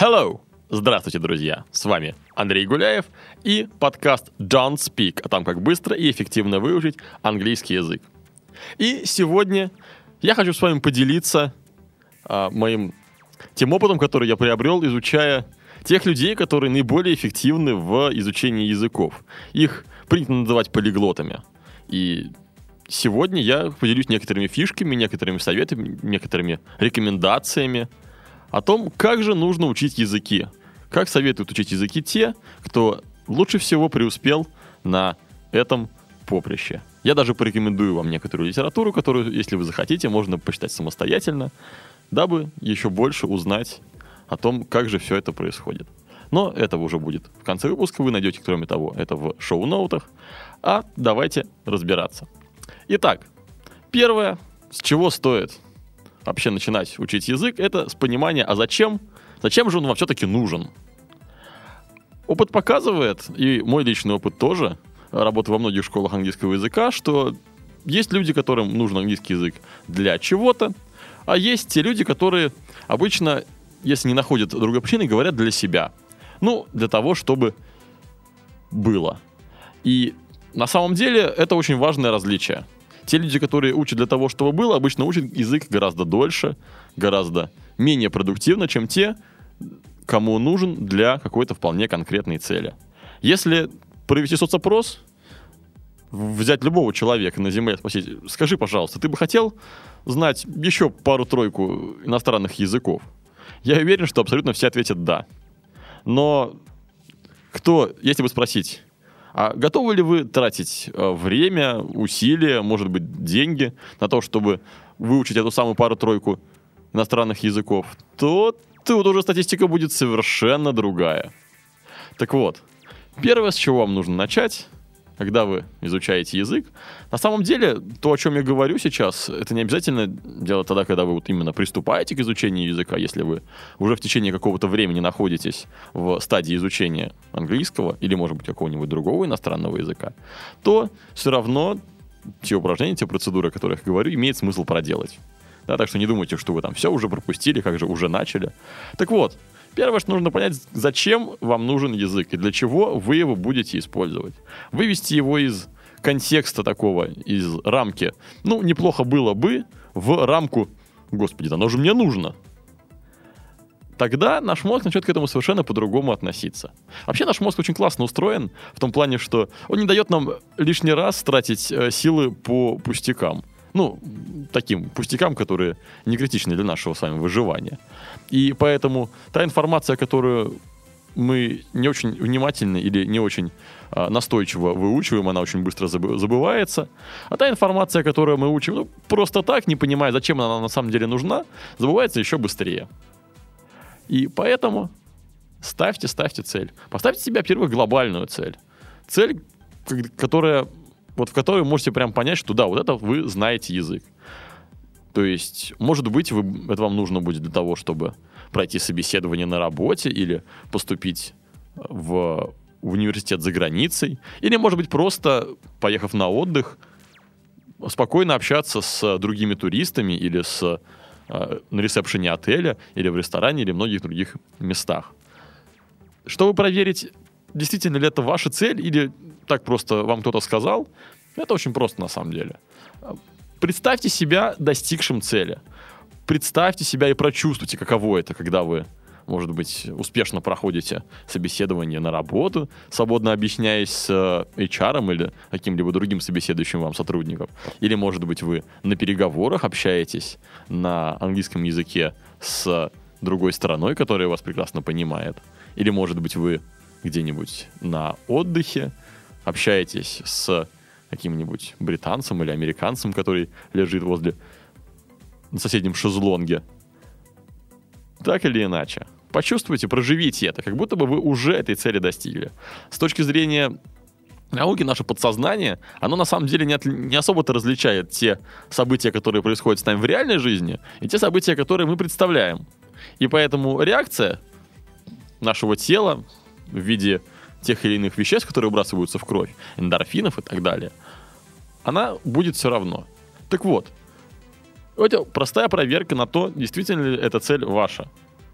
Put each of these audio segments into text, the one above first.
Hello! Здравствуйте, друзья! С вами Андрей Гуляев и подкаст Don't Speak о том, как быстро и эффективно выучить английский язык. И сегодня я хочу с вами поделиться а, моим тем опытом, который я приобрел, изучая тех людей, которые наиболее эффективны в изучении языков. Их принято называть полиглотами. И сегодня я поделюсь некоторыми фишками, некоторыми советами, некоторыми рекомендациями о том, как же нужно учить языки. Как советуют учить языки те, кто лучше всего преуспел на этом поприще. Я даже порекомендую вам некоторую литературу, которую, если вы захотите, можно почитать самостоятельно, дабы еще больше узнать о том, как же все это происходит. Но этого уже будет в конце выпуска. Вы найдете, кроме того, это в шоу-ноутах. А давайте разбираться. Итак, первое, с чего стоит вообще начинать учить язык, это с понимания, а зачем, зачем же он вам все-таки нужен. Опыт показывает, и мой личный опыт тоже, работы во многих школах английского языка, что есть люди, которым нужен английский язык для чего-то, а есть те люди, которые обычно, если не находят другой причины, говорят для себя. Ну, для того, чтобы было. И на самом деле это очень важное различие. Те люди, которые учат для того, чтобы было, обычно учат язык гораздо дольше, гораздо менее продуктивно, чем те, кому нужен для какой-то вполне конкретной цели. Если провести соцопрос, взять любого человека на Земле, спросить, скажи, пожалуйста, ты бы хотел знать еще пару-тройку иностранных языков? Я уверен, что абсолютно все ответят «да». Но кто, если бы спросить, а готовы ли вы тратить э, время, усилия, может быть, деньги на то, чтобы выучить эту самую пару-тройку иностранных языков, то тут уже статистика будет совершенно другая. Так вот, первое, с чего вам нужно начать, когда вы изучаете язык. На самом деле, то, о чем я говорю сейчас, это не обязательно делать тогда, когда вы вот именно приступаете к изучению языка, если вы уже в течение какого-то времени находитесь в стадии изучения английского или, может быть, какого-нибудь другого иностранного языка, то все равно те упражнения, те процедуры, о которых я говорю, имеет смысл проделать. Да, так что не думайте, что вы там все уже пропустили, как же уже начали. Так вот, Первое, что нужно понять, зачем вам нужен язык и для чего вы его будете использовать. Вывести его из контекста такого, из рамки. Ну, неплохо было бы в рамку «Господи, оно же мне нужно». Тогда наш мозг начнет к этому совершенно по-другому относиться. Вообще наш мозг очень классно устроен в том плане, что он не дает нам лишний раз тратить э, силы по пустякам. Ну, таким пустякам, которые не критичны для нашего с вами выживания. И поэтому та информация, которую мы не очень внимательно или не очень а, настойчиво выучиваем, она очень быстро забывается. А та информация, которую мы учим ну, просто так, не понимая, зачем она на самом деле нужна, забывается еще быстрее. И поэтому ставьте, ставьте цель. Поставьте себе, во-первых, глобальную цель. Цель, которая, вот в которой вы можете прям понять, что да, вот это вы знаете язык. То есть, может быть, вы, это вам нужно будет для того, чтобы пройти собеседование на работе или поступить в, университет за границей, или, может быть, просто, поехав на отдых, спокойно общаться с другими туристами или с, э, на ресепшене отеля, или в ресторане, или в многих других местах. Чтобы проверить, действительно ли это ваша цель, или так просто вам кто-то сказал, это очень просто на самом деле. Представьте себя достигшим цели. Представьте себя и прочувствуйте, каково это, когда вы может быть, успешно проходите собеседование на работу, свободно объясняясь с HR или каким-либо другим собеседующим вам сотрудником. Или, может быть, вы на переговорах общаетесь на английском языке с другой стороной, которая вас прекрасно понимает. Или, может быть, вы где-нибудь на отдыхе общаетесь с каким-нибудь британцем или американцем, который лежит возле на соседнем шезлонге. Так или иначе, почувствуйте, проживите это, как будто бы вы уже этой цели достигли. С точки зрения науки наше подсознание, оно на самом деле не, от, не особо-то различает те события, которые происходят с нами в реальной жизни, и те события, которые мы представляем. И поэтому реакция нашего тела в виде тех или иных веществ, которые выбрасываются в кровь, эндорфинов и так далее, она будет все равно. Так вот, это простая проверка на то, действительно ли эта цель ваша.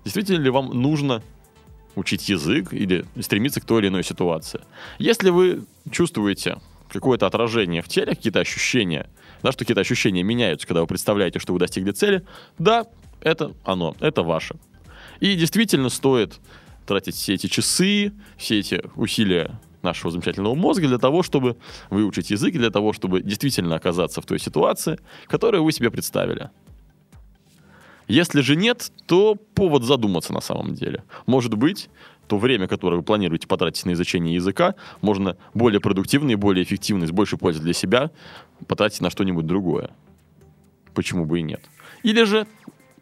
Действительно ли вам нужно учить язык или стремиться к той или иной ситуации. Если вы чувствуете какое-то отражение в теле, какие-то ощущения, да, что какие-то ощущения меняются, когда вы представляете, что вы достигли цели, да, это оно, это ваше. И действительно стоит тратить все эти часы, все эти усилия нашего замечательного мозга для того, чтобы выучить язык, для того, чтобы действительно оказаться в той ситуации, которую вы себе представили. Если же нет, то повод задуматься на самом деле. Может быть, то время, которое вы планируете потратить на изучение языка, можно более продуктивно и более эффективно, с большей пользой для себя потратить на что-нибудь другое. Почему бы и нет? Или же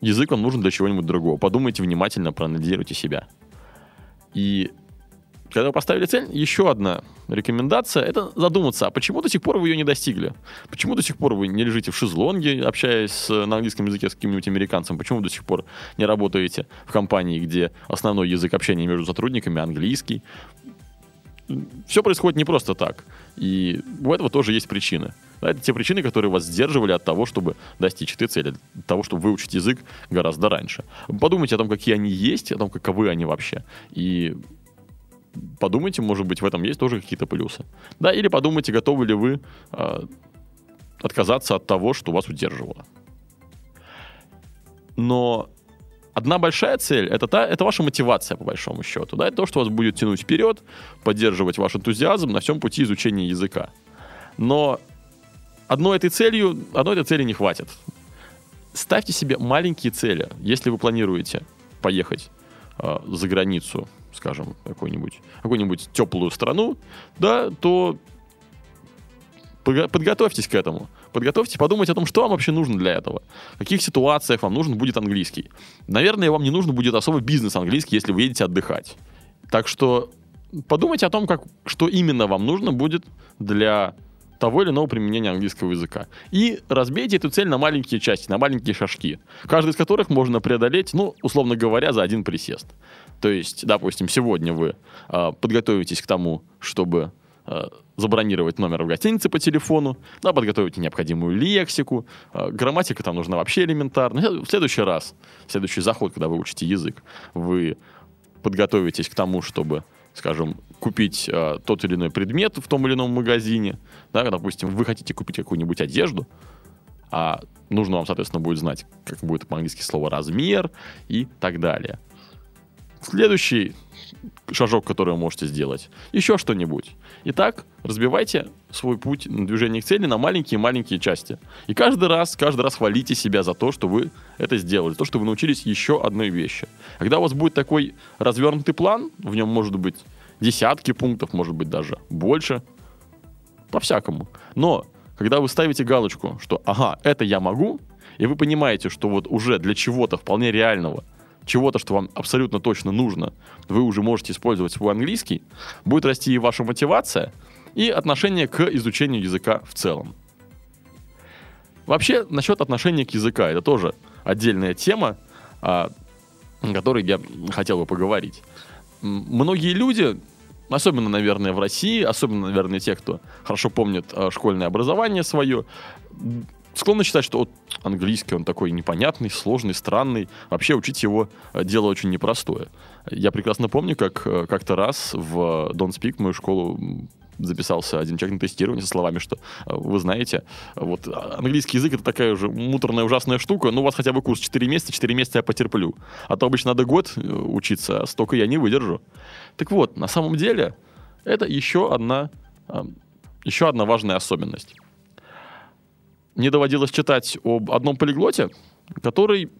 язык вам нужен для чего-нибудь другого. Подумайте внимательно, проанализируйте себя. И когда вы поставили цель, еще одна рекомендация — это задуматься, а почему до сих пор вы ее не достигли? Почему до сих пор вы не лежите в шезлонге, общаясь с, на английском языке с каким-нибудь американцем? Почему вы до сих пор не работаете в компании, где основной язык общения между сотрудниками английский? Все происходит не просто так. И у этого тоже есть причины. Да, это те причины, которые вас сдерживали от того, чтобы достичь этой цели, от того, чтобы выучить язык гораздо раньше. Подумайте о том, какие они есть, о том, каковы они вообще. И подумайте, может быть, в этом есть тоже какие-то плюсы. Да, или подумайте, готовы ли вы э, отказаться от того, что вас удерживало. Но одна большая цель это, та, это ваша мотивация, по большому счету. Да? Это то, что вас будет тянуть вперед, поддерживать ваш энтузиазм на всем пути изучения языка. Но одной этой целью, одной этой цели не хватит. Ставьте себе маленькие цели, если вы планируете поехать э, за границу скажем, какую-нибудь какую теплую страну, да, то подготовьтесь к этому. Подготовьте, подумайте о том, что вам вообще нужно для этого. В каких ситуациях вам нужен будет английский. Наверное, вам не нужно будет особо бизнес английский, если вы едете отдыхать. Так что подумайте о том, как, что именно вам нужно будет для того или иного применения английского языка. И разбейте эту цель на маленькие части, на маленькие шажки, каждый из которых можно преодолеть, ну, условно говоря, за один присест. То есть, допустим, сегодня вы э, подготовитесь к тому, чтобы э, забронировать номер в гостинице по телефону, да, подготовите необходимую лексику, э, грамматика там нужна вообще элементарно. В следующий раз, в следующий заход, когда вы учите язык, вы подготовитесь к тому, чтобы скажем, купить э, тот или иной предмет в том или ином магазине, да, допустим, вы хотите купить какую-нибудь одежду, а нужно вам, соответственно, будет знать, как будет по-английски слово размер и так далее. Следующий шажок, который вы можете сделать. Еще что-нибудь. Итак, разбивайте свой путь на движение к цели на маленькие-маленькие части. И каждый раз, каждый раз хвалите себя за то, что вы это сделали, то, что вы научились еще одной вещи. Когда у вас будет такой развернутый план, в нем может быть десятки пунктов, может быть даже больше, по-всякому. Но когда вы ставите галочку, что ага, это я могу, и вы понимаете, что вот уже для чего-то вполне реального – чего-то, что вам абсолютно точно нужно, вы уже можете использовать свой английский, будет расти и ваша мотивация, и отношение к изучению языка в целом. Вообще, насчет отношения к языку, это тоже отдельная тема, о которой я хотел бы поговорить. Многие люди, особенно, наверное, в России, особенно, наверное, те, кто хорошо помнит э, школьное образование свое, склонны считать, что вот английский, он такой непонятный, сложный, странный. Вообще учить его э, дело очень непростое. Я прекрасно помню, как э, как-то раз в Don't Speak, мою школу, записался один человек на тестирование со словами, что э, вы знаете, вот английский язык это такая уже муторная ужасная штука, ну у вас хотя бы курс 4 месяца, 4 месяца я потерплю. А то обычно надо год учиться, а столько я не выдержу. Так вот, на самом деле, это еще одна, еще одна важная особенность мне доводилось читать об одном полиглоте, который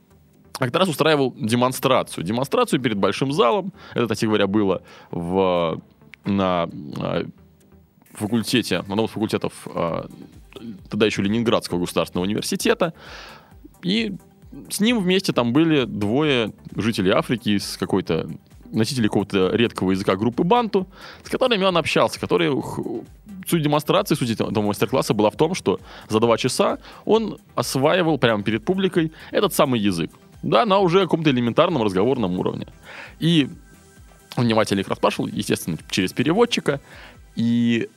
как раз устраивал демонстрацию. Демонстрацию перед большим залом. Это, кстати говоря, было в, на а, факультете, на одном из факультетов а, тогда еще Ленинградского государственного университета. И с ним вместе там были двое жителей Африки из какой-то носителей какого-то редкого языка группы Банту, с которыми он общался, которые суть демонстрации, суть этого мастер-класса была в том, что за два часа он осваивал прямо перед публикой этот самый язык. Да, на уже каком-то элементарном разговорном уровне. И внимательно их расспрашивал, естественно, через переводчика. И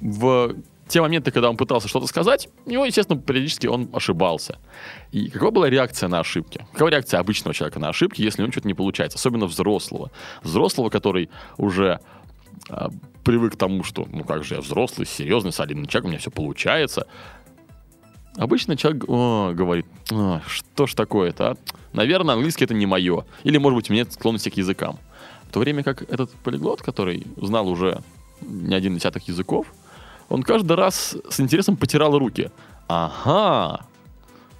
в те моменты, когда он пытался что-то сказать, у него, естественно, периодически он ошибался. И какова была реакция на ошибки? Какова реакция обычного человека на ошибки, если у него что-то не получается? Особенно взрослого. Взрослого, который уже а, привык к тому, что, ну как же, я взрослый, серьезный, солидный человек, у меня все получается. Обычно человек о, говорит, о, что ж такое-то, а? Наверное, английский это не мое. Или, может быть, у меня склонности к языкам. В то время как этот полиглот, который знал уже не один десяток языков, он каждый раз с интересом потирал руки. Ага,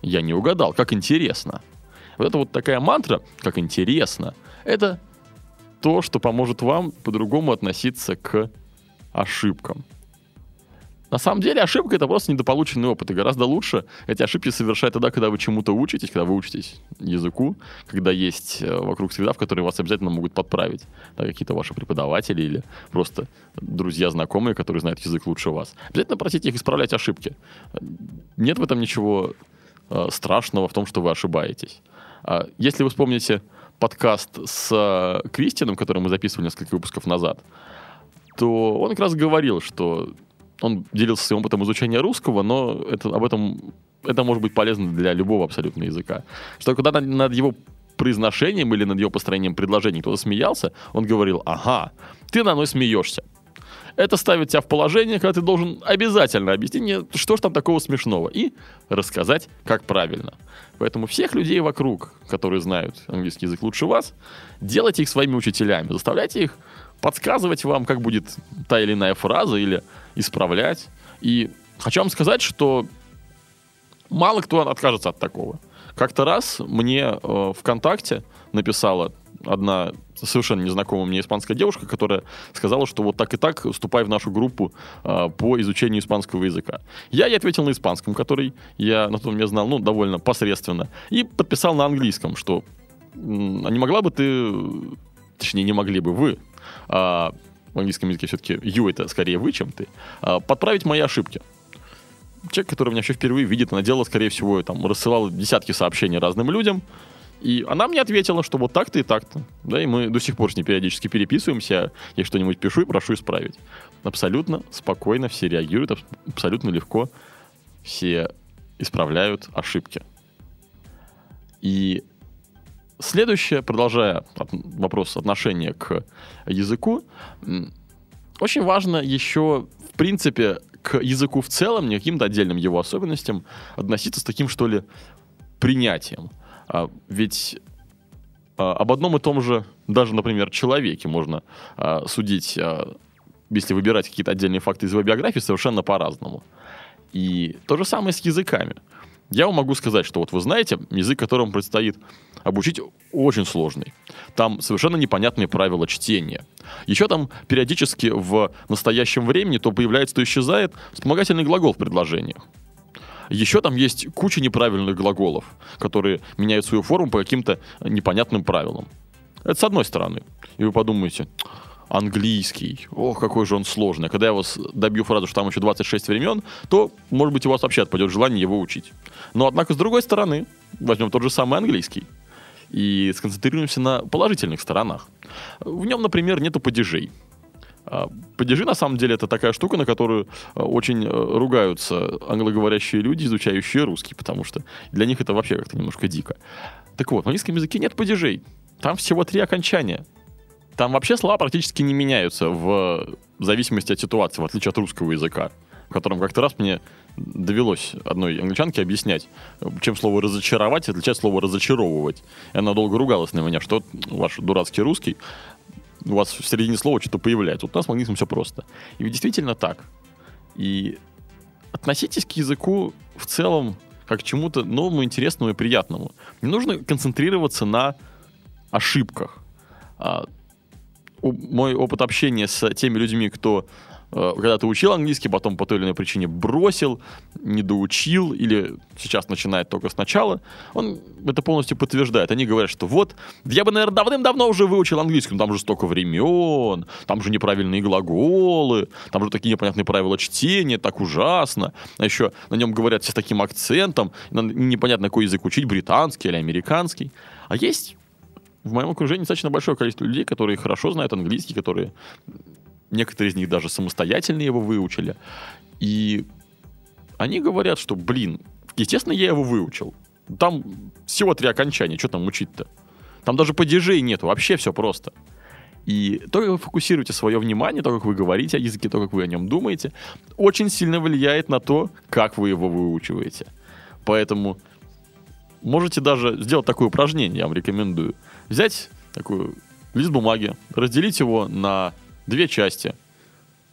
я не угадал, как интересно. Вот это вот такая мантра, как интересно, это то, что поможет вам по-другому относиться к ошибкам. На самом деле ошибка это просто недополученный опыт. И гораздо лучше эти ошибки совершать тогда, когда вы чему-то учитесь, когда вы учитесь языку, когда есть э, вокруг среда, в которой вас обязательно могут подправить. Да, какие-то ваши преподаватели или просто друзья, знакомые, которые знают язык лучше вас. Обязательно просите их исправлять ошибки. Нет в этом ничего э, страшного в том, что вы ошибаетесь. А если вы вспомните подкаст с э, Кристианом, который мы записывали несколько выпусков назад, то он как раз говорил, что он делился своим опытом изучения русского, но это, об этом это может быть полезно для любого абсолютно языка. Что когда над, над его произношением или над его построением предложений кто-то смеялся, он говорил, ага, ты на мной смеешься. Это ставит тебя в положение, когда ты должен обязательно объяснить что ж там такого смешного, и рассказать, как правильно. Поэтому всех людей вокруг, которые знают английский язык лучше вас, делайте их своими учителями, заставляйте их подсказывать вам, как будет та или иная фраза, или исправлять. И хочу вам сказать, что мало кто откажется от такого. Как-то раз мне э, ВКонтакте написала одна совершенно незнакомая мне испанская девушка, которая сказала, что вот так и так вступай в нашу группу э, по изучению испанского языка. Я ей ответил на испанском, который я на том я знал, ну, довольно посредственно, и подписал на английском, что а не могла бы ты, точнее, не могли бы вы, э, английском языке все-таки you это скорее вы, чем ты, э, подправить мои ошибки человек, который меня еще впервые видит, она делала, скорее всего, там, рассылала десятки сообщений разным людям, и она мне ответила, что вот так-то и так-то. Да, и мы до сих пор с ней периодически переписываемся. Я что-нибудь пишу и прошу исправить. Абсолютно спокойно все реагируют, абсолютно легко все исправляют ошибки. И следующее, продолжая вопрос отношения к языку, очень важно еще, в принципе, к языку в целом, не каким-то отдельным его особенностям, относиться с таким, что ли, принятием. А, ведь а, об одном и том же, даже, например, человеке можно а, судить, если выбирать какие-то отдельные факты из его биографии, совершенно по-разному. И то же самое с языками. Я вам могу сказать, что вот вы знаете, язык, которому предстоит обучить, очень сложный. Там совершенно непонятные правила чтения. Еще там периодически в настоящем времени то появляется, то исчезает вспомогательный глагол в предложениях. Еще там есть куча неправильных глаголов, которые меняют свою форму по каким-то непонятным правилам. Это с одной стороны. И вы подумаете, английский, ох, какой же он сложный. Когда я вас добью фразу, что там еще 26 времен, то, может быть, у вас вообще отпадет желание его учить. Но, однако, с другой стороны, возьмем тот же самый английский и сконцентрируемся на положительных сторонах. В нем, например, нету падежей. А, падежи, на самом деле, это такая штука, на которую а, очень э, ругаются англоговорящие люди, изучающие русский, потому что для них это вообще как-то немножко дико. Так вот, в английском языке нет падежей. Там всего три окончания. Там вообще слова практически не меняются в зависимости от ситуации, в отличие от русского языка, в котором как-то раз мне довелось одной англичанке объяснять, чем слово «разочаровать» отличает слово «разочаровывать». И она долго ругалась на меня, что ваш дурацкий русский у вас в середине слова что-то появляется. Вот у нас в английском все просто. И действительно так. И относитесь к языку в целом как к чему-то новому, интересному и приятному. Не нужно концентрироваться на ошибках. Мой опыт общения с теми людьми, кто э, когда ты учил английский, потом по той или иной причине бросил, не доучил или сейчас начинает только сначала, он это полностью подтверждает. Они говорят, что вот, я бы, наверное, давным-давно уже выучил английский, но там же столько времен, там же неправильные глаголы, там же такие непонятные правила чтения, так ужасно. А еще на нем говорят с таким акцентом, непонятно, какой язык учить, британский или американский. А есть в моем окружении достаточно большое количество людей, которые хорошо знают английский, которые некоторые из них даже самостоятельно его выучили. И они говорят, что, блин, естественно, я его выучил. Там всего три окончания, что там учить-то? Там даже падежей нету, вообще все просто. И то, как вы фокусируете свое внимание, то, как вы говорите о языке, то, как вы о нем думаете, очень сильно влияет на то, как вы его выучиваете. Поэтому можете даже сделать такое упражнение, я вам рекомендую. Взять такой лист бумаги, разделить его на две части.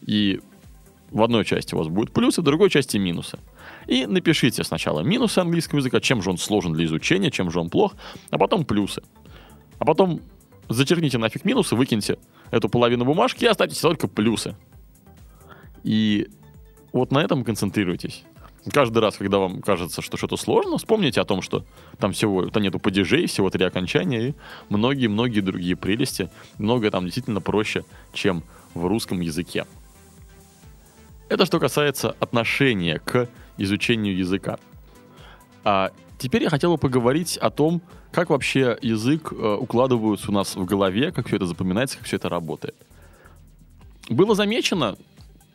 И в одной части у вас будут плюсы, в другой части минусы. И напишите сначала минусы английского языка, чем же он сложен для изучения, чем же он плох, а потом плюсы. А потом зачеркните нафиг минусы, выкиньте эту половину бумажки и оставьте только плюсы. И вот на этом концентрируйтесь. Каждый раз, когда вам кажется, что что-то сложно, вспомните о том, что там всего там нету падежей, всего три окончания и многие-многие другие прелести. Многое там действительно проще, чем в русском языке. Это что касается отношения к изучению языка. А теперь я хотел бы поговорить о том, как вообще язык э, укладывается у нас в голове, как все это запоминается, как все это работает. Было замечено,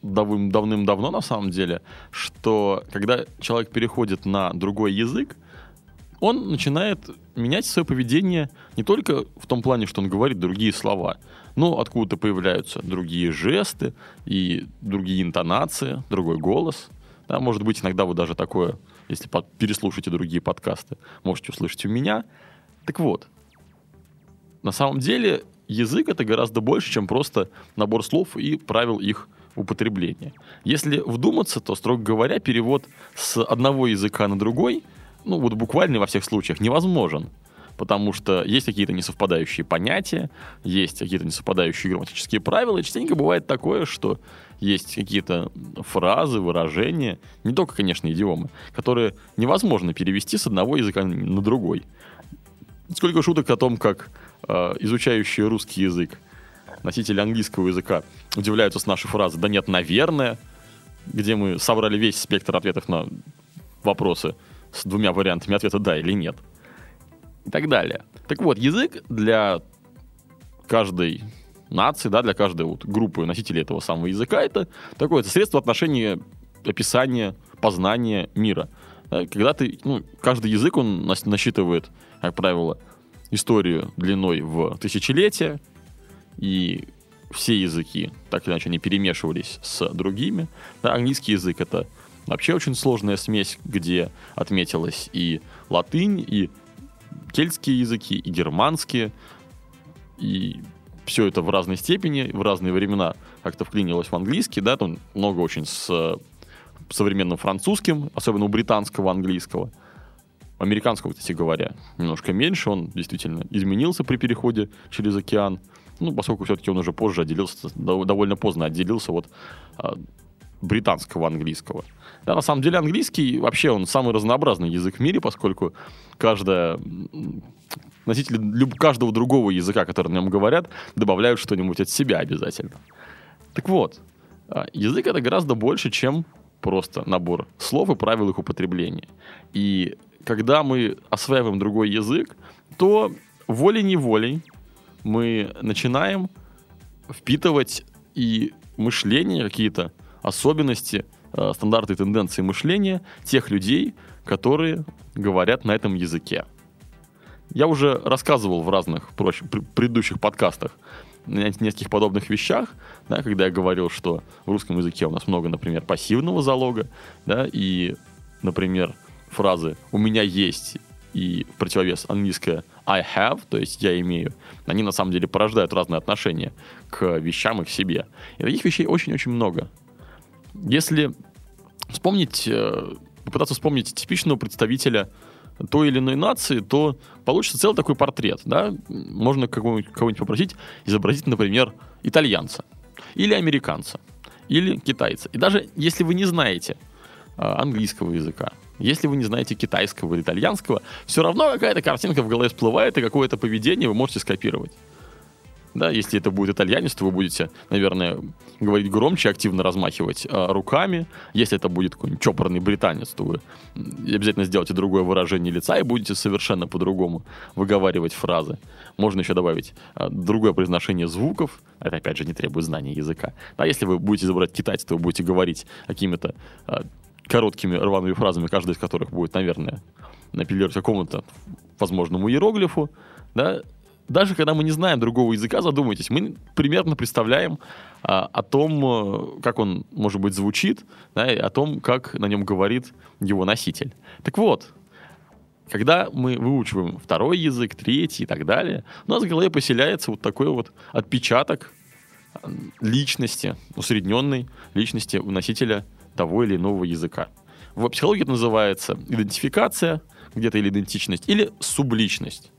давным, давным-давно на самом деле, что когда человек переходит на другой язык, он начинает менять свое поведение не только в том плане, что он говорит другие слова, но откуда-то появляются другие жесты и другие интонации, другой голос. Да, может быть, иногда вы даже такое, если под, переслушаете другие подкасты, можете услышать у меня. Так вот, на самом деле язык это гораздо больше, чем просто набор слов и правил их употребления. Если вдуматься, то, строго говоря, перевод с одного языка на другой, ну вот буквально во всех случаях, невозможен. Потому что есть какие-то несовпадающие понятия, есть какие-то несовпадающие грамматические правила, и частенько бывает такое, что есть какие-то фразы, выражения, не только, конечно, идиомы, которые невозможно перевести с одного языка на другой. Сколько шуток о том, как э, изучающие русский язык носители английского языка удивляются с нашей фразы «да нет, наверное», где мы собрали весь спектр ответов на вопросы с двумя вариантами ответа «да» или «нет». И так далее. Так вот, язык для каждой нации, да, для каждой вот группы носителей этого самого языка, это такое это средство отношения, описания, познания мира. Когда ты, ну, каждый язык, он насчитывает, как правило, историю длиной в тысячелетия, и все языки, так или иначе, они перемешивались с другими. Да, английский язык — это вообще очень сложная смесь, где отметилась и латынь, и кельтские языки, и германские, и все это в разной степени, в разные времена как-то вклинилось в английский, да, там много очень с современным французским, особенно у британского английского. Американского, кстати говоря, немножко меньше, он действительно изменился при переходе через океан ну, поскольку все-таки он уже позже отделился, довольно поздно отделился от а, британского английского. Да, на самом деле английский вообще он самый разнообразный язык в мире, поскольку каждая носители люб, каждого другого языка, который на нем говорят, добавляют что-нибудь от себя обязательно. Так вот, а, язык это гораздо больше, чем просто набор слов и правил их употребления. И когда мы осваиваем другой язык, то волей-неволей мы начинаем впитывать и мышление, какие-то особенности, э, стандарты тенденции мышления тех людей, которые говорят на этом языке. Я уже рассказывал в разных проч- предыдущих подкастах на нескольких подобных вещах, да, когда я говорил, что в русском языке у нас много, например, пассивного залога, да, и, например, фразы «у меня есть» и противовес английское I have, то есть я имею, они на самом деле порождают разные отношения к вещам и к себе. И таких вещей очень-очень много. Если вспомнить, э, попытаться вспомнить типичного представителя той или иной нации, то получится целый такой портрет. Да? Можно кого-нибудь, кого-нибудь попросить изобразить, например, итальянца или американца. или китайца. И даже если вы не знаете а, английского языка, если вы не знаете китайского или итальянского, все равно какая-то картинка в голове всплывает, и какое-то поведение вы можете скопировать. Да, если это будет итальянец, то вы будете, наверное, говорить громче, активно размахивать э, руками. Если это будет какой-нибудь чопорный британец, то вы обязательно сделаете другое выражение лица и будете совершенно по-другому выговаривать фразы. Можно еще добавить э, другое произношение звуков. Это, опять же, не требует знания языка. Да, если вы будете изображать китайца, то вы будете говорить какими-то э, короткими рваными фразами, каждая из которых будет, наверное, апеллировать какому-то возможному иероглифу. Да, даже когда мы не знаем другого языка, задумайтесь, мы примерно представляем а, о том, э, как он, может быть, звучит, да, и о том, как на нем говорит его носитель. Так вот, когда мы выучиваем второй язык, третий и так далее, у нас в голове поселяется вот такой вот отпечаток личности, усредненной личности носителя того или иного языка. В психологии это называется идентификация где-то или идентичность, или субличность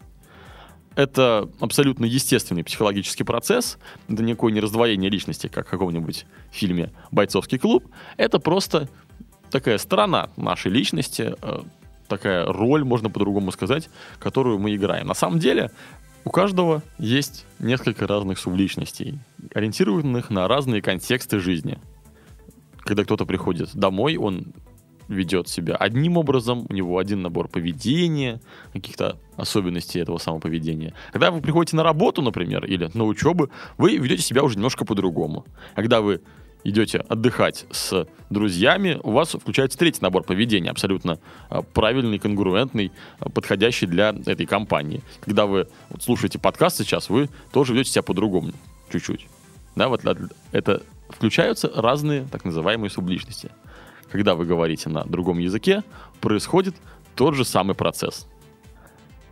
это абсолютно естественный психологический процесс, это никакое не раздвоение личности, как в каком-нибудь фильме «Бойцовский клуб», это просто такая сторона нашей личности, э, такая роль, можно по-другому сказать, которую мы играем. На самом деле, у каждого есть несколько разных субличностей, ориентированных на разные контексты жизни. Когда кто-то приходит домой, он ведет себя одним образом, у него один набор поведения, каких-то особенностей этого самого поведения. Когда вы приходите на работу, например, или на учебу, вы ведете себя уже немножко по-другому. Когда вы идете отдыхать с друзьями, у вас включается третий набор поведения, абсолютно а, правильный, конгруентный, а, подходящий для этой компании. Когда вы слушаете подкаст сейчас, вы тоже ведете себя по-другому чуть-чуть. Да, вот это включаются разные так называемые субличности когда вы говорите на другом языке, происходит тот же самый процесс.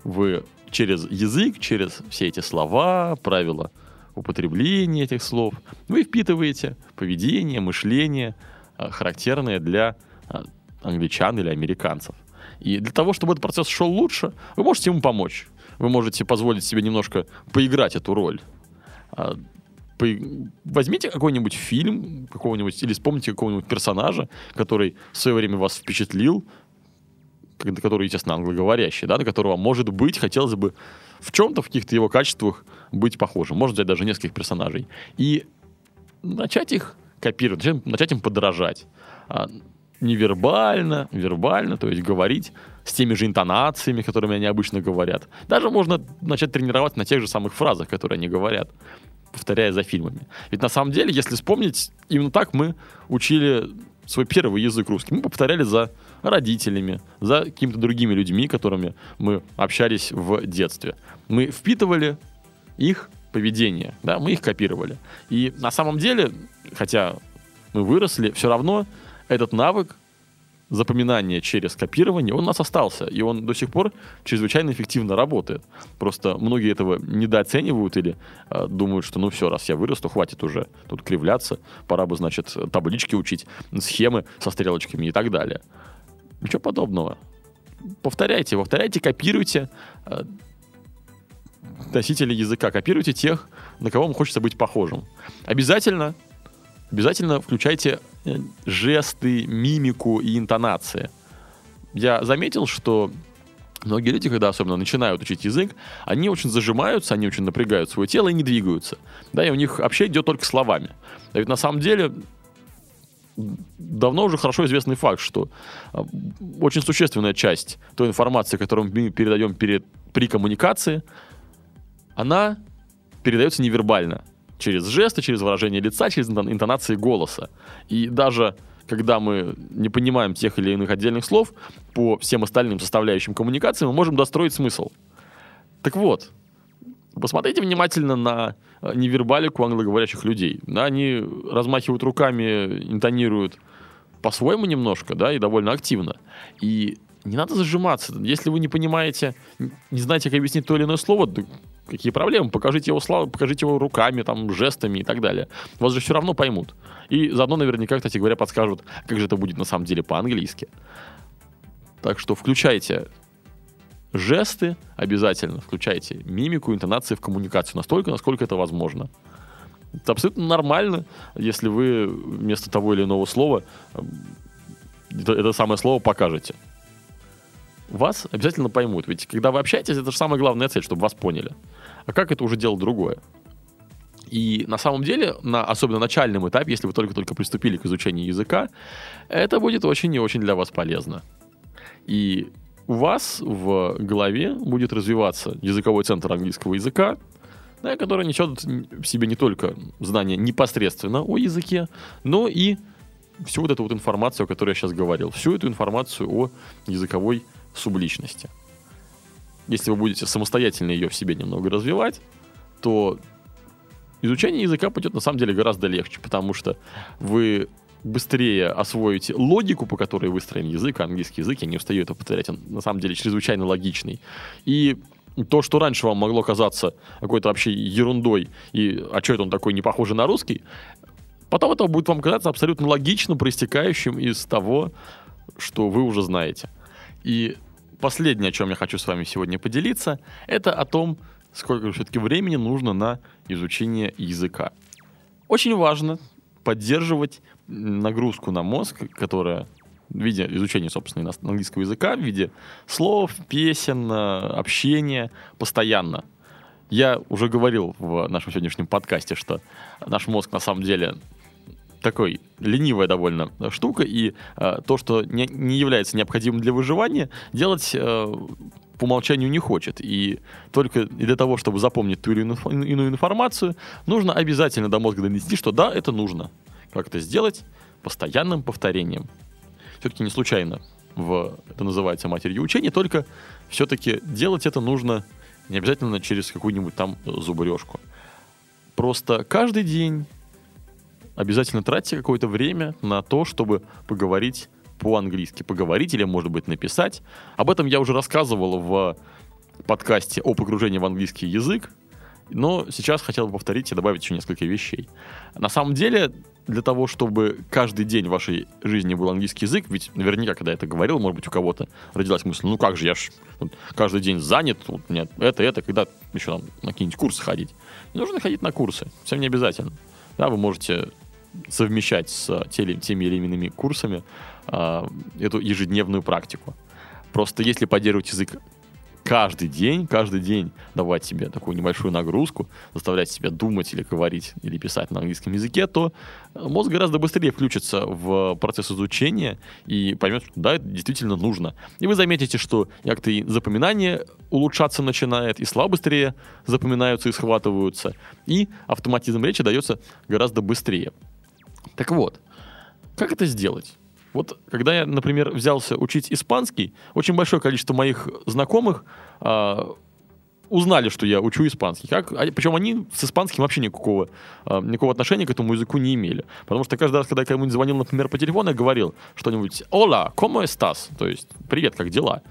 Вы через язык, через все эти слова, правила употребления этих слов, вы впитываете поведение, мышление, а, характерное для а, англичан или американцев. И для того, чтобы этот процесс шел лучше, вы можете ему помочь. Вы можете позволить себе немножко поиграть эту роль. Возьмите какой-нибудь фильм какого-нибудь или вспомните какого-нибудь персонажа, который в свое время вас впечатлил, который, естественно, англоговорящий, да, на которого, может быть, хотелось бы в чем-то, в каких-то его качествах быть похожим. Можно взять даже нескольких персонажей. И начать их копировать, начать, начать им подражать. А, невербально, вербально, то есть говорить с теми же интонациями, которыми они обычно говорят. Даже можно начать тренировать на тех же самых фразах, которые они говорят повторяя за фильмами. Ведь на самом деле, если вспомнить, именно так мы учили свой первый язык русский. Мы повторяли за родителями, за какими-то другими людьми, которыми мы общались в детстве. Мы впитывали их поведение, да, мы их копировали. И на самом деле, хотя мы выросли, все равно этот навык запоминание через копирование, он у нас остался, и он до сих пор чрезвычайно эффективно работает. Просто многие этого недооценивают или э, думают, что ну все, раз я вырос, то хватит уже тут кривляться, пора бы, значит, таблички учить, схемы со стрелочками и так далее. Ничего подобного. Повторяйте, повторяйте, копируйте э, носители языка, копируйте тех, на кого вам хочется быть похожим. Обязательно обязательно включайте э, жесты, мимику и интонации. Я заметил, что многие люди, когда особенно начинают учить язык, они очень зажимаются, они очень напрягают свое тело и не двигаются. Да, и у них общение идет только словами. А ведь на самом деле давно уже хорошо известный факт, что э, очень существенная часть той информации, которую мы передаем перед, при коммуникации, она передается невербально через жесты, через выражение лица, через интонации голоса. И даже когда мы не понимаем тех или иных отдельных слов, по всем остальным составляющим коммуникации мы можем достроить смысл. Так вот, посмотрите внимательно на э, невербалику англоговорящих людей. Да, они размахивают руками, интонируют по-своему немножко, да, и довольно активно. И не надо зажиматься. Если вы не понимаете, не знаете, как объяснить то или иное слово, какие проблемы? Покажите его славу, покажите его руками, там, жестами и так далее. Вас же все равно поймут. И заодно наверняка, кстати говоря, подскажут, как же это будет на самом деле по-английски. Так что включайте жесты обязательно, включайте мимику, интонации в коммуникацию настолько, насколько это возможно. Это абсолютно нормально, если вы вместо того или иного слова э, это, это самое слово покажете. Вас обязательно поймут. Ведь когда вы общаетесь, это же самая главная цель, чтобы вас поняли. А как это уже дело другое? И на самом деле, на особенно начальном этапе, если вы только-только приступили к изучению языка, это будет очень и очень для вас полезно. И у вас в голове будет развиваться языковой центр английского языка, да, который несет в себе не только знания непосредственно о языке, но и всю вот эту вот информацию, о которой я сейчас говорил, всю эту информацию о языковой субличности. Если вы будете самостоятельно ее в себе немного развивать, то изучение языка пойдет на самом деле гораздо легче, потому что вы быстрее освоите логику, по которой выстроен язык, английский язык, я не устаю это повторять, он на самом деле чрезвычайно логичный. И то, что раньше вам могло казаться какой-то вообще ерундой, и а что это он такой не похожий на русский, потом это будет вам казаться абсолютно логично, проистекающим из того, что вы уже знаете. И последнее, о чем я хочу с вами сегодня поделиться, это о том, сколько все-таки времени нужно на изучение языка. Очень важно поддерживать нагрузку на мозг, которая в виде изучения, собственно, английского языка, в виде слов, песен, общения постоянно. Я уже говорил в нашем сегодняшнем подкасте, что наш мозг на самом деле такой ленивая довольно штука, и э, то, что не, не является необходимым для выживания, делать э, по умолчанию не хочет. И только для того, чтобы запомнить ту или иную информацию, нужно обязательно до мозга донести, что да, это нужно. Как это сделать? Постоянным повторением. Все-таки не случайно в, это называется матерью учения, только все-таки делать это нужно не обязательно через какую-нибудь там зубрежку. Просто каждый день обязательно тратьте какое-то время на то, чтобы поговорить по-английски. Поговорить или, может быть, написать. Об этом я уже рассказывал в подкасте о погружении в английский язык. Но сейчас хотел бы повторить и добавить еще несколько вещей. На самом деле, для того, чтобы каждый день в вашей жизни был английский язык, ведь наверняка, когда я это говорил, может быть, у кого-то родилась мысль, ну как же, я ж вот, каждый день занят, вот, у меня это, это, когда еще там, на какие-нибудь курсы ходить. Не нужно ходить на курсы, совсем не обязательно. Да, вы можете совмещать с теми, теми или иными курсами э, эту ежедневную практику. Просто если поддерживать язык каждый день, каждый день давать себе такую небольшую нагрузку, заставлять себя думать или говорить, или писать на английском языке, то мозг гораздо быстрее включится в процесс изучения и поймет, что да, это действительно нужно. И вы заметите, что как-то и запоминание улучшаться начинает, и слова быстрее запоминаются и схватываются, и автоматизм речи дается гораздо быстрее. Так вот, как это сделать? Вот когда я, например, взялся учить испанский, очень большое количество моих знакомых э, узнали, что я учу испанский. Как? А, причем они с испанским вообще никакого, э, никакого отношения к этому языку не имели. Потому что каждый раз, когда я кому-нибудь звонил, например, по телефону, я говорил что-нибудь «Ола, ¿cómo estás?» То есть «Привет, как дела?»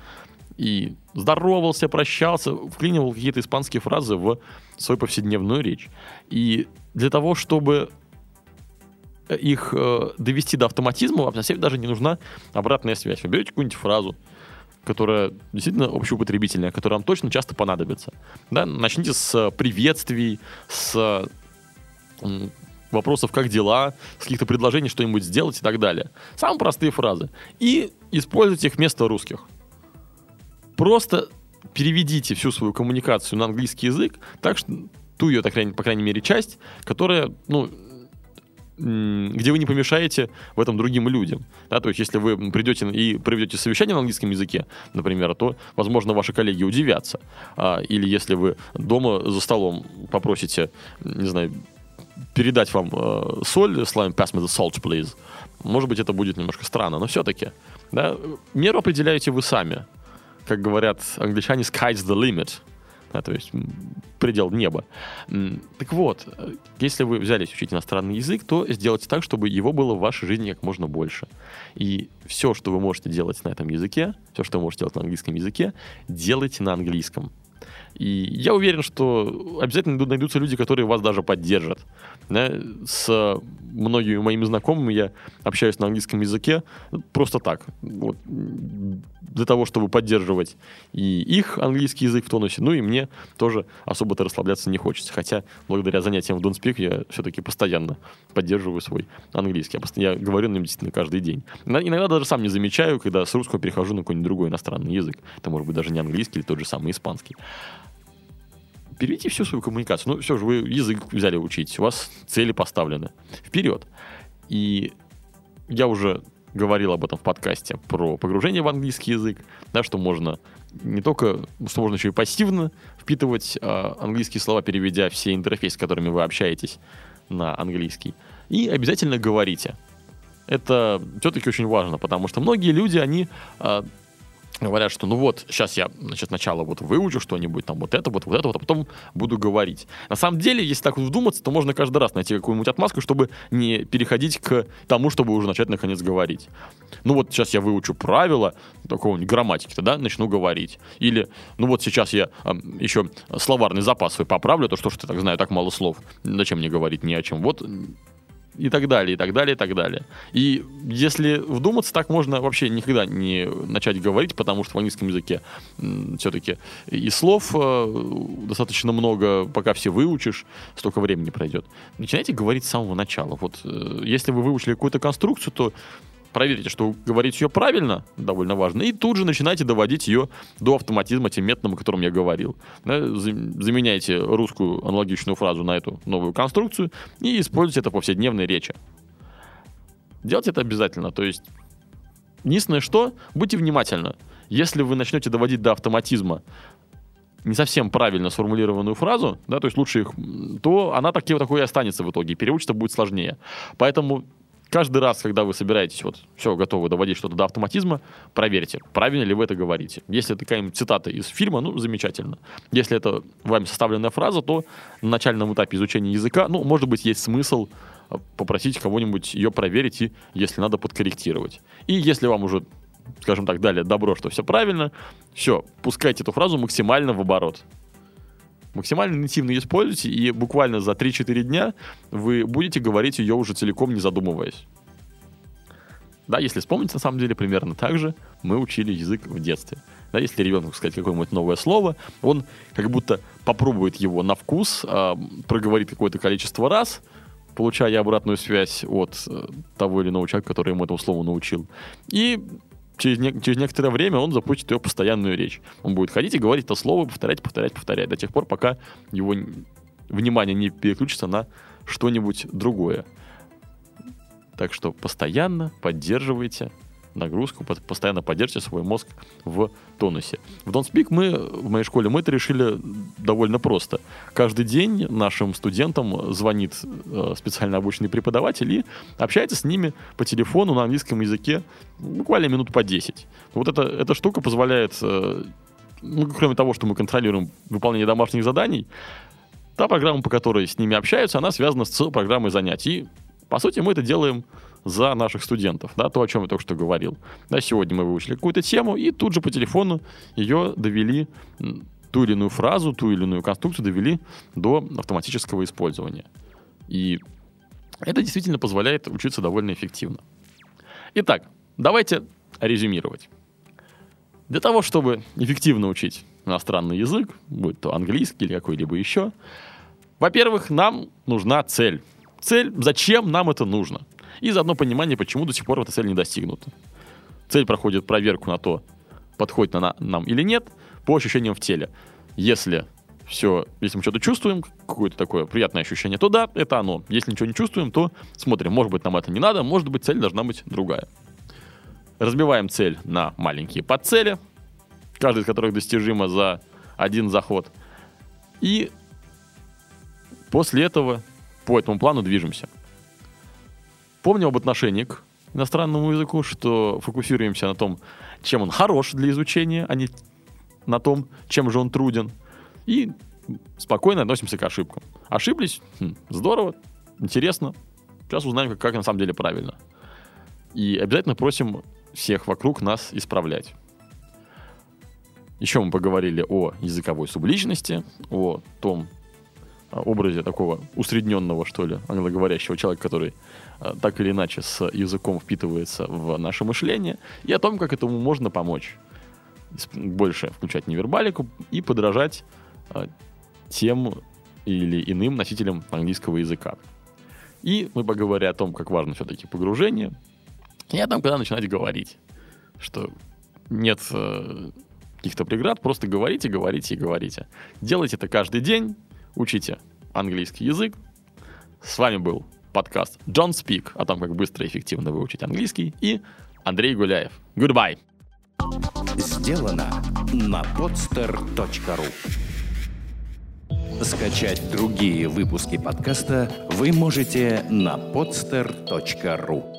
И здоровался, прощался, вклинивал какие-то испанские фразы в свою повседневную речь. И для того, чтобы их э, довести до автоматизма, вам самом даже не нужна обратная связь. Вы берете какую-нибудь фразу, которая действительно общеупотребительная, которая вам точно часто понадобится. Да? Начните с приветствий, с вопросов «как дела?», с каких-то предложений что-нибудь сделать и так далее. Самые простые фразы. И используйте их вместо русских. Просто переведите всю свою коммуникацию на английский язык так, что ту ее, по крайней мере, часть, которая, ну, где вы не помешаете в этом другим людям. Да, то есть, если вы придете и проведете совещание на английском языке, например, то, возможно, ваши коллеги удивятся. А, или если вы дома за столом попросите, не знаю, передать вам э, соль, словами pass me the salt, please, может быть, это будет немножко странно, но все-таки. Да, меру определяете вы сами. Как говорят англичане, sky's the limit да, то есть предел неба. Так вот, если вы взялись учить иностранный язык, то сделайте так, чтобы его было в вашей жизни как можно больше. И все, что вы можете делать на этом языке, все, что вы можете делать на английском языке, делайте на английском. И я уверен, что обязательно найдутся люди, которые вас даже поддержат. Да? С многими моими знакомыми я общаюсь на английском языке просто так. Вот, для того, чтобы поддерживать и их английский язык в тонусе, ну и мне тоже особо-то расслабляться не хочется. Хотя благодаря занятиям в Don't я все-таки постоянно поддерживаю свой английский. Я, я говорю на нем действительно каждый день. Иногда даже сам не замечаю, когда с русского перехожу на какой-нибудь другой иностранный язык. Это может быть даже не английский или тот же самый испанский переведите всю свою коммуникацию. Ну, все же, вы язык взяли учить, у вас цели поставлены. Вперед. И я уже говорил об этом в подкасте про погружение в английский язык, да, что можно не только, что можно еще и пассивно впитывать э, английские слова, переведя все интерфейсы, с которыми вы общаетесь на английский. И обязательно говорите. Это все-таки очень важно, потому что многие люди, они э, говорят, что ну вот, сейчас я, значит, сначала вот выучу что-нибудь, там вот это, вот, вот это, вот, а потом буду говорить. На самом деле, если так вот вдуматься, то можно каждый раз найти какую-нибудь отмазку, чтобы не переходить к тому, чтобы уже начать наконец говорить. Ну вот сейчас я выучу правила такого-нибудь грамматики, тогда начну говорить. Или, ну вот сейчас я э, еще словарный запас свой поправлю, то что ж ты так знаю, так мало слов. Зачем мне говорить ни о чем? Вот и так далее, и так далее, и так далее. И если вдуматься, так можно вообще никогда не начать говорить, потому что в английском языке все-таки и слов э, достаточно много, пока все выучишь, столько времени пройдет. Начинайте говорить с самого начала. Вот э, если вы выучили какую-то конструкцию, то проверите, что говорить ее правильно, довольно важно, и тут же начинайте доводить ее до автоматизма тем методом, о котором я говорил. Заменяйте русскую аналогичную фразу на эту новую конструкцию и используйте это в повседневной речи. Делать это обязательно, то есть единственное что, будьте внимательны. Если вы начнете доводить до автоматизма не совсем правильно сформулированную фразу, да, то есть лучше их, то она таки, такой и останется в итоге, переучиться будет сложнее. Поэтому каждый раз, когда вы собираетесь, вот, все, готовы доводить что-то до автоматизма, проверьте, правильно ли вы это говорите. Если это какая-нибудь цитата из фильма, ну, замечательно. Если это вами составленная фраза, то на начальном этапе изучения языка, ну, может быть, есть смысл э, попросить кого-нибудь ее проверить и, если надо, подкорректировать. И если вам уже скажем так, дали добро, что все правильно, все, пускайте эту фразу максимально в оборот максимально ее используйте, и буквально за 3-4 дня вы будете говорить ее уже целиком, не задумываясь. Да, если вспомнить, на самом деле, примерно так же мы учили язык в детстве. Да, если ребенку сказать какое-нибудь новое слово, он как будто попробует его на вкус, э, проговорит какое-то количество раз, получая обратную связь от э, того или иного человека, который ему этому слову научил. И через, не, через некоторое время он запустит ее постоянную речь. Он будет ходить и говорить это слово, повторять, повторять, повторять, до тех пор, пока его внимание не переключится на что-нибудь другое. Так что постоянно поддерживайте нагрузку, постоянно поддержите свой мозг в тонусе. В Don't Speak мы в моей школе мы это решили довольно просто. Каждый день нашим студентам звонит э, специально обученный преподаватель и общается с ними по телефону на английском языке буквально минут по 10. Вот эта, эта штука позволяет, э, ну, кроме того, что мы контролируем выполнение домашних заданий, та программа, по которой с ними общаются, она связана с программой занятий. По сути, мы это делаем за наших студентов, да, то, о чем я только что говорил. Да, сегодня мы выучили какую-то тему, и тут же по телефону ее довели, ту или иную фразу, ту или иную конструкцию довели до автоматического использования. И это действительно позволяет учиться довольно эффективно. Итак, давайте резюмировать. Для того, чтобы эффективно учить иностранный язык, будь то английский или какой-либо еще, во-первых, нам нужна цель. Цель, зачем нам это нужно? И заодно понимание, почему до сих пор эта цель не достигнута. Цель проходит проверку на то, подходит она нам или нет, по ощущениям в теле. Если все, если мы что-то чувствуем, какое-то такое приятное ощущение, то да, это оно. Если ничего не чувствуем, то смотрим, может быть, нам это не надо, может быть, цель должна быть другая. Разбиваем цель на маленькие подцели, каждая из которых достижима за один заход. И после этого по этому плану движемся. Помню об отношении к иностранному языку, что фокусируемся на том, чем он хорош для изучения, а не на том, чем же он труден. И спокойно относимся к ошибкам. Ошиблись? Хм, здорово, интересно. Сейчас узнаем, как, как на самом деле правильно. И обязательно просим всех вокруг нас исправлять. Еще мы поговорили о языковой субличности, о том образе такого усредненного, что ли, англоговорящего человека, который а, так или иначе с языком впитывается в наше мышление, и о том, как этому можно помочь. Больше включать невербалику и подражать а, тем или иным носителям английского языка. И мы поговорили о том, как важно все-таки погружение, и о том, когда начинать говорить, что нет э, каких-то преград, просто говорите, говорите и говорите. Делайте это каждый день, учите английский язык. С вами был подкаст John Speak о том, как быстро и эффективно выучить английский, и Андрей Гуляев. Goodbye! Сделано на podster.ru Скачать другие выпуски подкаста вы можете на podster.ru